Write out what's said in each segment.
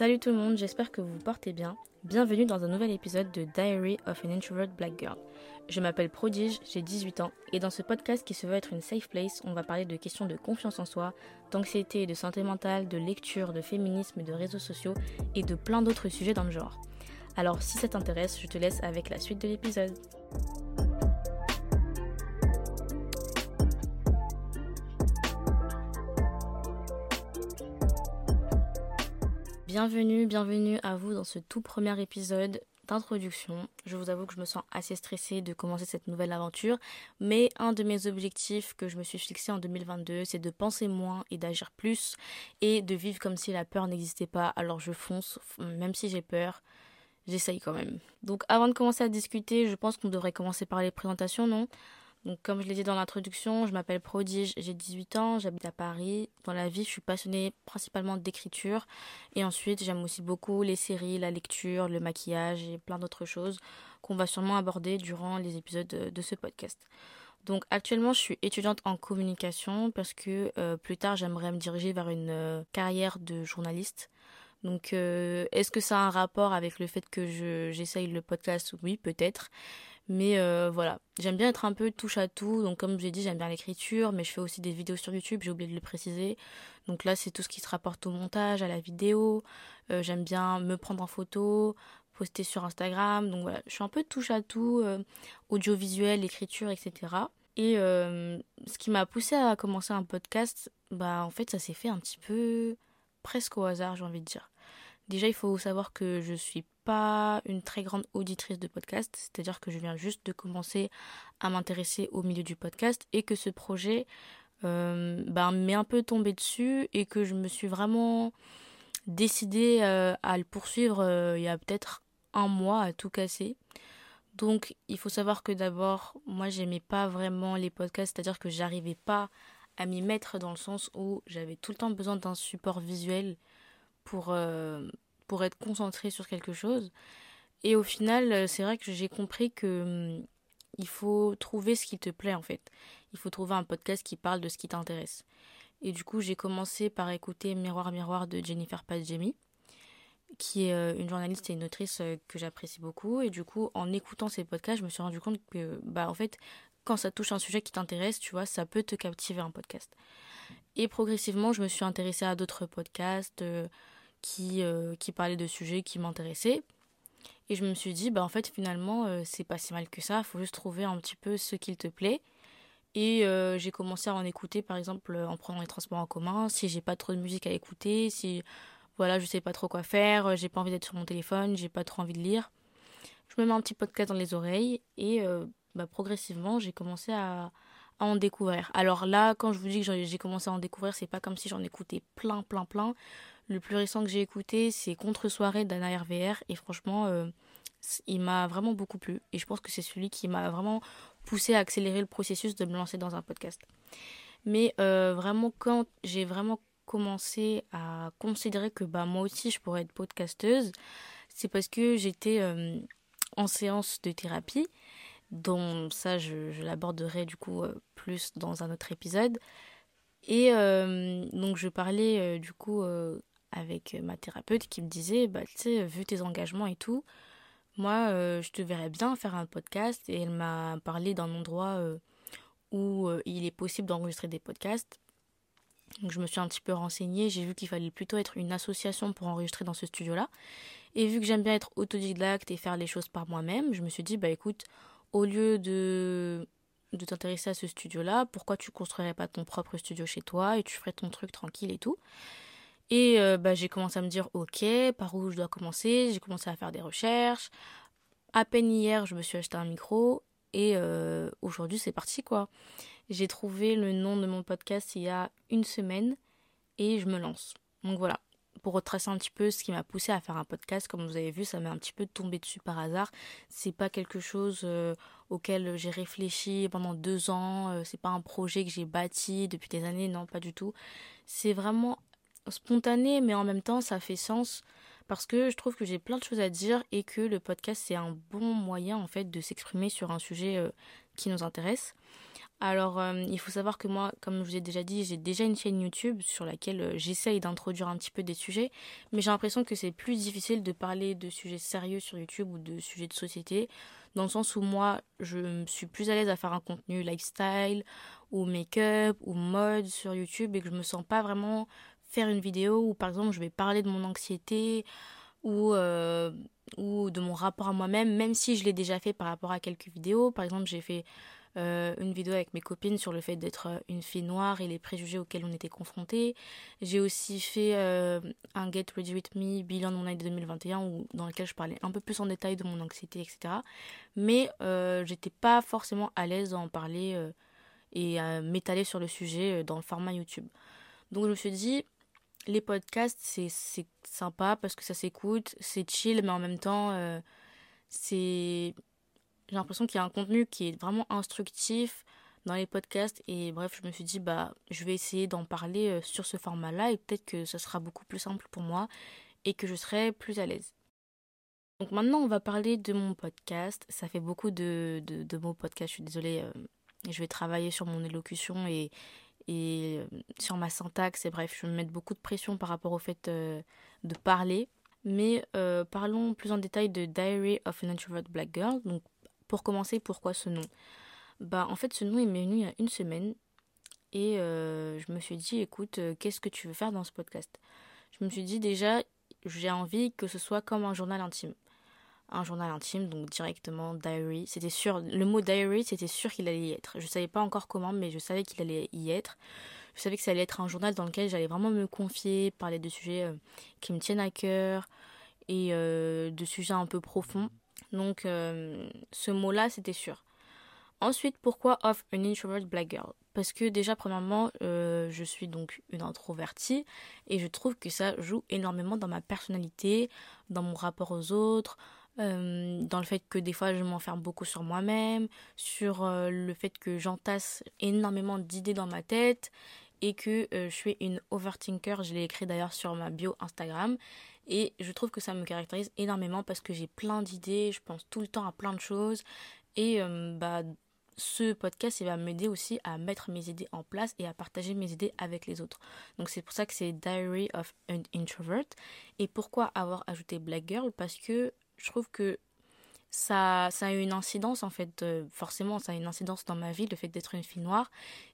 Salut tout le monde, j'espère que vous vous portez bien. Bienvenue dans un nouvel épisode de Diary of an Introvert Black Girl. Je m'appelle Prodige, j'ai 18 ans et dans ce podcast qui se veut être une safe place, on va parler de questions de confiance en soi, d'anxiété, de santé mentale, de lecture, de féminisme, de réseaux sociaux et de plein d'autres sujets dans le genre. Alors si ça t'intéresse, je te laisse avec la suite de l'épisode. Bienvenue, bienvenue à vous dans ce tout premier épisode d'introduction. Je vous avoue que je me sens assez stressée de commencer cette nouvelle aventure, mais un de mes objectifs que je me suis fixé en 2022, c'est de penser moins et d'agir plus et de vivre comme si la peur n'existait pas. Alors je fonce, même si j'ai peur, j'essaye quand même. Donc avant de commencer à discuter, je pense qu'on devrait commencer par les présentations, non? Comme je l'ai dit dans l'introduction, je m'appelle Prodige, j'ai 18 ans, j'habite à Paris. Dans la vie, je suis passionnée principalement d'écriture. Et ensuite, j'aime aussi beaucoup les séries, la lecture, le maquillage et plein d'autres choses qu'on va sûrement aborder durant les épisodes de, ce podcast. Donc actuellement, je suis étudiante en communication parce que euh, plus tard, j'aimerais me diriger vers une euh, carrière de journaliste. Donc, euh, est-ce que ça a un rapport avec le fait que j'essaye le podcast? Oui, peut-être. Mais euh, voilà, j'aime bien être un peu touche à tout. Donc comme j'ai dit, j'aime bien l'écriture, mais je fais aussi des vidéos sur YouTube, j'ai oublié de le préciser. Donc là, c'est tout ce qui se rapporte au montage, à la vidéo. Euh, j'aime bien me prendre en photo, poster sur Instagram. Donc voilà, je suis un peu touche à tout, euh, audiovisuel, écriture, etc. Et ce qui m'a poussé à commencer un podcast, bah en fait, ça s'est fait un petit peu presque au hasard, j'ai envie de dire. Déjà, il faut savoir que je suis pas une très grande auditrice de podcast, c'est-à-dire que je viens juste de commencer à m'intéresser au milieu du podcast et que ce projet euh, ben, m'est un peu tombé dessus et que je me suis vraiment décidée euh, à le poursuivre euh, il y a peut-être un mois à tout casser. Donc il faut savoir que d'abord, moi j'aimais pas vraiment les podcasts, c'est-à-dire que j'arrivais pas à m'y mettre dans le sens où j'avais tout le temps besoin d'un support visuel pour, pour être concentré sur quelque chose. Et au final, euh, c'est vrai que j'ai compris que hum, il faut trouver ce qui te plaît en fait. Il faut trouver un podcast qui parle de ce qui t'intéresse. Et du coup, j'ai commencé par écouter Miroir Miroir de Jennifer Padjemi, qui est euh, une journaliste et une autrice que j'apprécie beaucoup. Et du coup, en écoutant ces podcasts, je me suis rendu compte que, bah, en fait, quand ça touche un sujet qui t'intéresse, tu vois, ça peut te captiver un podcast. Et progressivement, je me suis intéressée à d'autres podcasts euh, qui, euh, qui parlaient de sujets qui m'intéressaient. Et je me suis dit, bah en fait, finalement, euh, c'est pas si mal que ça. Faut juste trouver un petit peu ce qu'il te plaît. Et j'ai commencé à en écouter, par exemple, en prenant les transports en commun. Si j'ai pas trop de musique à écouter, si voilà, je sais pas trop quoi faire, j'ai pas envie d'être sur mon téléphone, j'ai pas trop envie de lire. Je me mets un petit podcast dans les oreilles et bah, progressivement, j'ai commencé à, en découvrir. Alors là, quand je vous dis que j'ai commencé à en découvrir, c'est pas comme si j'en écoutais plein, plein, plein. Le plus récent que j'ai écouté, c'est Contre-soirée d'Anna RVR. Et franchement, euh, il m'a vraiment beaucoup plu. Et je pense que c'est celui qui m'a vraiment poussé à accélérer le processus de me lancer dans un podcast. Mais euh, vraiment, quand j'ai vraiment commencé à considérer que bah, moi aussi je pourrais être podcasteuse, c'est parce que j'étais euh, en séance de thérapie dont ça je, l'aborderai du coup plus dans un autre épisode. Et donc je parlais du coup avec ma thérapeute qui me disait, bah tu sais, vu tes engagements et tout, moi je te verrais bien faire un podcast et elle m'a parlé d'un endroit où il est possible d'enregistrer des podcasts. Je me suis un petit peu renseignée, j'ai vu qu'il fallait plutôt être une association pour enregistrer dans ce studio-là. Et vu que j'aime bien être autodidacte et faire les choses par moi-même, je me suis dit, bah écoute, au lieu de, de t'intéresser à ce studio-là, pourquoi tu construirais pas ton propre studio chez toi et tu ferais ton truc tranquille et tout. Et euh, bah, j'ai commencé à me dire, ok, par où je dois commencer? J'ai commencé à faire des recherches. À peine hier, je me suis acheté un micro et euh, aujourd'hui, c'est parti quoi. J'ai trouvé le nom de mon podcast il y a une semaine et je me lance. Donc voilà, pour retracer un petit peu ce qui m'a poussé à faire un podcast, comme vous avez vu, ça m'est un petit peu tombé dessus par hasard. C'est pas quelque chose euh, auquel j'ai réfléchi pendant deux ans. Euh, c'est pas un projet que j'ai bâti depuis des années. Non, pas du tout. C'est vraiment spontané, mais en même temps, ça fait sens parce que je trouve que j'ai plein de choses à dire et que le podcast c'est un bon moyen en fait de s'exprimer sur un sujet euh, qui nous intéresse. Alors, euh, il faut savoir que moi, comme je vous ai déjà dit, j'ai déjà une chaîne YouTube sur laquelle euh, j'essaye d'introduire un petit peu des sujets, mais j'ai l'impression que c'est plus difficile de parler de sujets sérieux sur YouTube ou de sujets de société, dans le sens où moi, je suis plus à l'aise à faire un contenu lifestyle ou make-up ou mode sur YouTube et que je me sens pas vraiment faire une vidéo où, par exemple, je vais parler de mon anxiété ou, euh, ou de mon rapport à moi-même, même si je l'ai déjà fait par rapport à quelques vidéos. Par exemple, j'ai fait euh, une vidéo avec mes copines sur le fait d'être euh, une fille noire et les préjugés auxquels on était confrontés. J'ai aussi fait euh, un Get Ready With Me bilan de mon année 2021 où, dans lequel je parlais un peu plus en détail de mon anxiété, etc. Mais j'étais pas forcément à l'aise d'en parler et à m'étaler sur le sujet dans le format YouTube. Donc je me suis dit, les podcasts, c'est sympa parce que ça s'écoute, c'est chill, mais en même temps, c'est j'ai l'impression qu'il y a un contenu qui est vraiment instructif dans les podcasts et bref je me suis dit bah je vais essayer d'en parler euh, sur ce format là et peut-être que ça sera beaucoup plus simple pour moi et que je serai plus à l'aise. Donc maintenant on va parler de mon podcast. Ça fait beaucoup de, de, mots podcast, je suis désolée. Euh, je vais travailler sur mon élocution et, et euh, sur ma syntaxe et bref je vais me mettre beaucoup de pression par rapport au fait de parler. Mais parlons plus en détail de Diary of an Introvert Black Girl. Donc pour commencer, pourquoi ce nom? Bah en fait ce nom il m'est venu il y a une semaine et euh, je me suis dit écoute euh, qu'est-ce que tu veux faire dans ce podcast? Je me suis dit déjà j'ai envie que ce soit comme un journal intime. Un journal intime, donc directement diary. C'était sûr, le mot diary, c'était sûr qu'il allait y être. Je savais pas encore comment, mais je savais qu'il allait y être. Je savais que ça allait être un journal dans lequel j'allais vraiment me confier, parler de sujets euh, qui me tiennent à cœur et de sujets un peu profonds. Donc euh, ce mot-là, c'était sûr. Ensuite, pourquoi of an introvert black girl? Parce que déjà, premièrement, euh, je suis donc une introvertie et je trouve que ça joue énormément dans ma personnalité, dans mon rapport aux autres, euh, dans le fait que des fois je m'enferme beaucoup sur moi-même, sur le fait que j'entasse énormément d'idées dans ma tête et que je suis une overthinker. Je l'ai écrit d'ailleurs sur ma bio Instagram. Et je trouve que ça me caractérise énormément parce que j'ai plein d'idées, je pense tout le temps à plein de choses. Et euh, bah, ce podcast, va m'aider aussi à mettre mes idées en place et à partager mes idées avec les autres. Donc c'est pour ça que c'est Diary of an Introvert. Et pourquoi avoir ajouté Black Girl? Parce que je trouve que ça, ça a une incidence en fait, euh, forcément ça a une incidence dans ma vie, le fait d'être une fille noire.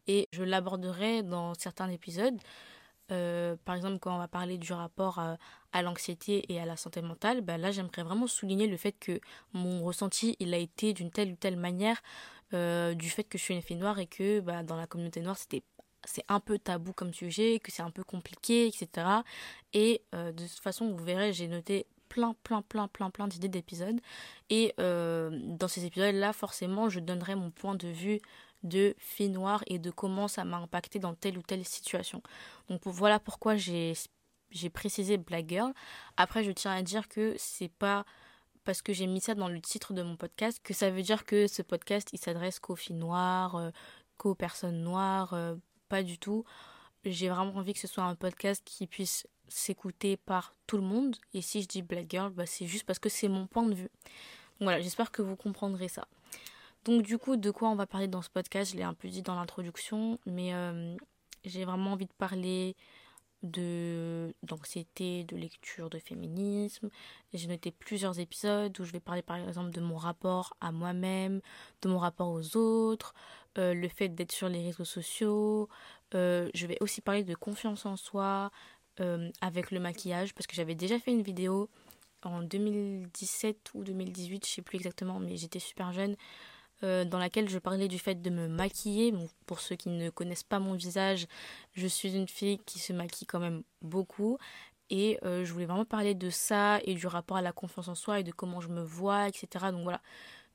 Et je l'aborderai dans certains épisodes. Euh, par exemple, quand on va parler du rapport à, l'anxiété et à la santé mentale, ben là, j'aimerais vraiment souligner le fait que mon ressenti, il a été d'une telle ou telle manière euh, du fait que je suis une fille noire et que bah, dans la communauté noire, c'était c'est un peu tabou comme sujet, que c'est un peu compliqué, etc. Et euh, de toute façon, vous verrez, j'ai noté plein, plein, plein, plein, plein d'idées d'épisodes. Et dans ces épisodes-là, forcément, je donnerai mon point de vue de fille noire et de comment ça m'a impacté dans telle ou telle situation. Donc voilà pourquoi j'ai j'ai précisé Black Girl. Après, je tiens à dire que c'est pas parce que j'ai mis ça dans le titre de mon podcast que ça veut dire que ce podcast il s'adresse qu'aux filles noires, euh, qu'aux personnes noires, euh, pas du tout. J'ai vraiment envie que ce soit un podcast qui puisse s'écouter par tout le monde. Et si je dis Black Girl, bah, c'est juste parce que c'est mon point de vue. voilà, j'espère que vous comprendrez ça. Donc du coup, de quoi on va parler dans ce podcast Je l'ai un peu dit dans l'introduction, mais euh, j'ai vraiment envie de parler de d'anxiété, de lecture, de féminisme. J'ai noté plusieurs épisodes où je vais parler par exemple de mon rapport à moi-même, de mon rapport aux autres, euh, le fait d'être sur les réseaux sociaux. Euh, je vais aussi parler de confiance en soi avec le maquillage parce que j'avais déjà fait une vidéo en 2017 ou 2018, je sais plus exactement, mais j'étais super jeune euh, dans laquelle je parlais du fait de me maquiller. pour ceux qui ne connaissent pas mon visage, je suis une fille qui se maquille quand même beaucoup. Et euh, je voulais vraiment parler de ça et du rapport à la confiance en soi et de comment je me vois, etc. Donc voilà,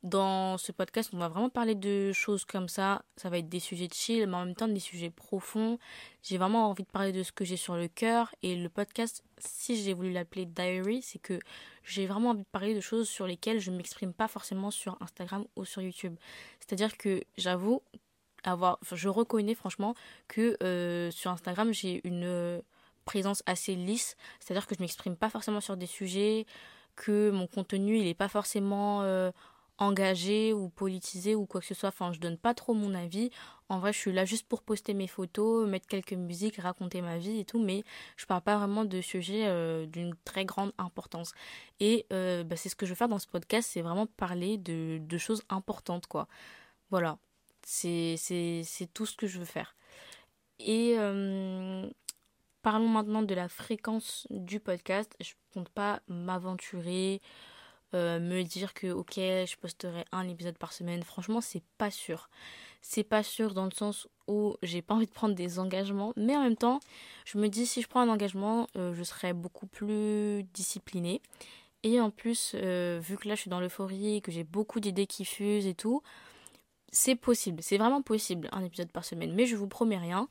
dans ce podcast, on va vraiment parler de choses comme ça. Ça va être des sujets de chill, mais en même temps des sujets profonds. J'ai vraiment envie de parler de ce que j'ai sur le cœur. Et le podcast, si j'ai voulu l'appeler Diary, c'est que j'ai vraiment envie de parler de choses sur lesquelles je ne m'exprime pas forcément sur Instagram ou sur YouTube. C'est-à-dire que j'avoue avoir, je reconnais franchement que euh, sur Instagram, j'ai une présence assez lisse. C'est-à-dire que je m'exprime pas forcément sur des sujets, que mon contenu, il n'est pas forcément... Euh, engagée ou politisée ou quoi que ce soit. Enfin, je donne pas trop mon avis. En vrai, je suis là juste pour poster mes photos, mettre quelques musiques, raconter ma vie et tout, mais je parle pas vraiment de sujets euh, d'une très grande importance. Et euh, bah, c'est ce que je veux faire dans ce podcast, c'est vraiment parler de, choses importantes, quoi. Voilà, c'est tout ce que je veux faire. Et euh, parlons maintenant de la fréquence du podcast. Je compte pas m'aventurer euh, me dire que ok je posterai un épisode par semaine. Franchement c'est pas sûr. C'est pas sûr dans le sens où j'ai pas envie de prendre des engagements. Mais en même temps je me dis si je prends un engagement euh, je serai beaucoup plus disciplinée. Et en plus euh, vu que là je suis dans l'euphorie que j'ai beaucoup d'idées qui fusent et tout c'est possible. C'est vraiment possible un épisode par semaine. Mais je vous promets rien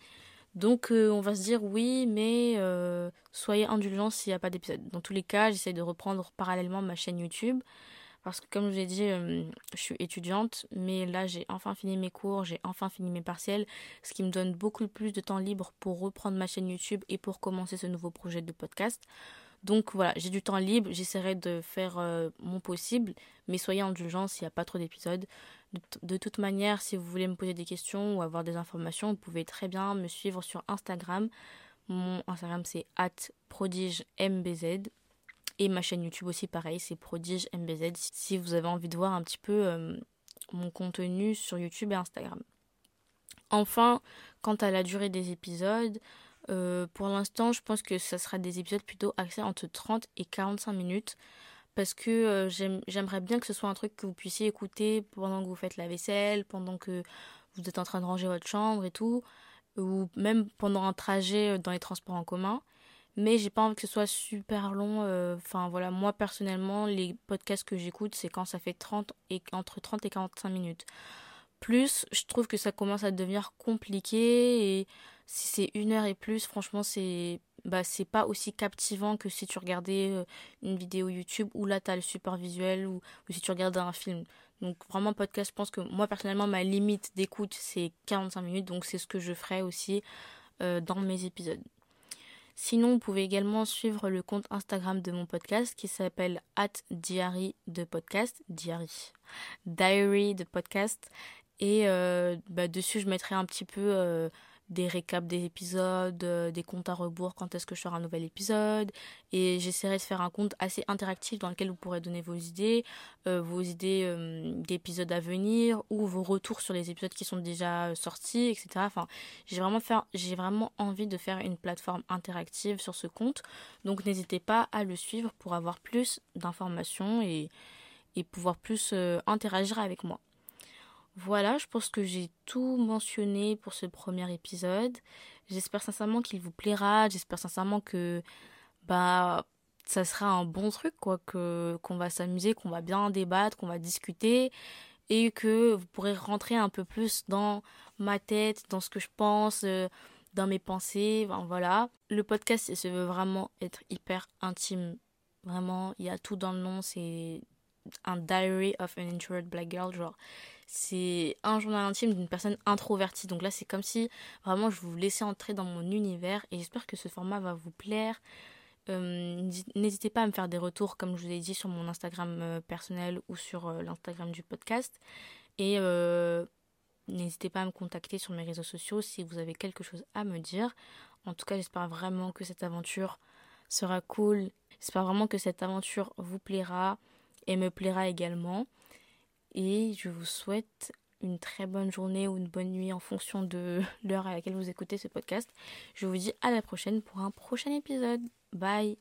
donc euh, on va se dire oui, mais euh, soyez indulgents s'il n'y a pas d'épisode. Dans tous les cas, j'essaie de reprendre parallèlement ma chaîne YouTube. Parce que comme je vous ai dit, euh, je suis étudiante, mais là j'ai enfin fini mes cours, j'ai enfin fini mes partiels, ce qui me donne beaucoup plus de temps libre pour reprendre ma chaîne YouTube et pour commencer ce nouveau projet de podcast. Donc voilà, j'ai du temps libre, j'essaierai de faire mon possible, mais soyez indulgents s'il n'y a pas trop d'épisodes. De, toute manière, si vous voulez me poser des questions ou avoir des informations, vous pouvez très bien me suivre sur Instagram. Mon Instagram c'est prodigembz. Et ma chaîne YouTube aussi pareil, c'est prodigembz. Si vous avez envie de voir un petit peu euh, mon contenu sur YouTube et Instagram. Enfin, quant à la durée des épisodes, euh, pour l'instant, je pense que ça sera des épisodes plutôt axés entre 30 et 45 minutes parce que euh, j'aimerais bien que ce soit un truc que vous puissiez écouter pendant que vous faites la vaisselle, pendant que vous êtes en train de ranger votre chambre et tout, ou même pendant un trajet euh, dans les transports en commun. Mais j'ai pas envie que ce soit super long. Euh, enfin voilà, moi personnellement, les podcasts que j'écoute, c'est quand ça fait 30 et entre 30 et 45 minutes. Plus, je trouve que ça commence à devenir compliqué et si c'est une heure et plus, franchement, c'est bah, c'est pas aussi captivant que si tu regardais euh, une vidéo YouTube où là tu as le support visuel ou, si tu regardais un film. Donc vraiment podcast, je pense que moi personnellement ma limite d'écoute c'est 45 minutes donc c'est ce que je ferai aussi euh, dans mes épisodes. Sinon, vous pouvez également suivre le compte Instagram de mon podcast qui s'appelle at diary de podcast, diary, diary de podcast. Et euh, bah, dessus, je mettrai un petit peu des récaps des épisodes, euh, des comptes à rebours quand est-ce que je ferai un nouvel épisode. Et j'essaierai de faire un compte assez interactif dans lequel vous pourrez donner vos idées, euh, vos idées euh, d'épisodes à venir ou vos retours sur les épisodes qui sont déjà sortis, etc. Enfin, j'ai vraiment, envie de faire une plateforme interactive sur ce compte. Donc n'hésitez pas à le suivre pour avoir plus d'informations et pouvoir plus interagir avec moi. Voilà, je pense que j'ai tout mentionné pour ce premier épisode. J'espère sincèrement qu'il vous plaira. J'espère sincèrement que bah ça sera un bon truc quoi que qu'on va s'amuser, qu'on va bien débattre, qu'on va discuter et que vous pourrez rentrer un peu plus dans ma tête, dans ce que je pense, euh, dans mes pensées, voilà. Le podcast il se veut vraiment être hyper intime. Vraiment, il y a tout dans le nom, c'est un diary of an introvert black girl c'est un journal intime d'une personne introvertie. Donc là, c'est comme si vraiment je vous laissais entrer dans mon univers et j'espère que ce format va vous plaire. Euh, n'hésitez pas à me faire des retours, comme je vous ai dit, sur mon Instagram euh, personnel ou sur euh, l'Instagram du podcast. Et n'hésitez pas à me contacter sur mes réseaux sociaux si vous avez quelque chose à me dire. En tout cas, j'espère vraiment que cette aventure sera cool. J'espère vraiment que cette aventure vous plaira et me plaira également. Et je vous souhaite une très bonne journée ou une bonne nuit en fonction de l'heure à laquelle vous écoutez ce podcast. Je vous dis à la prochaine pour un prochain épisode. Bye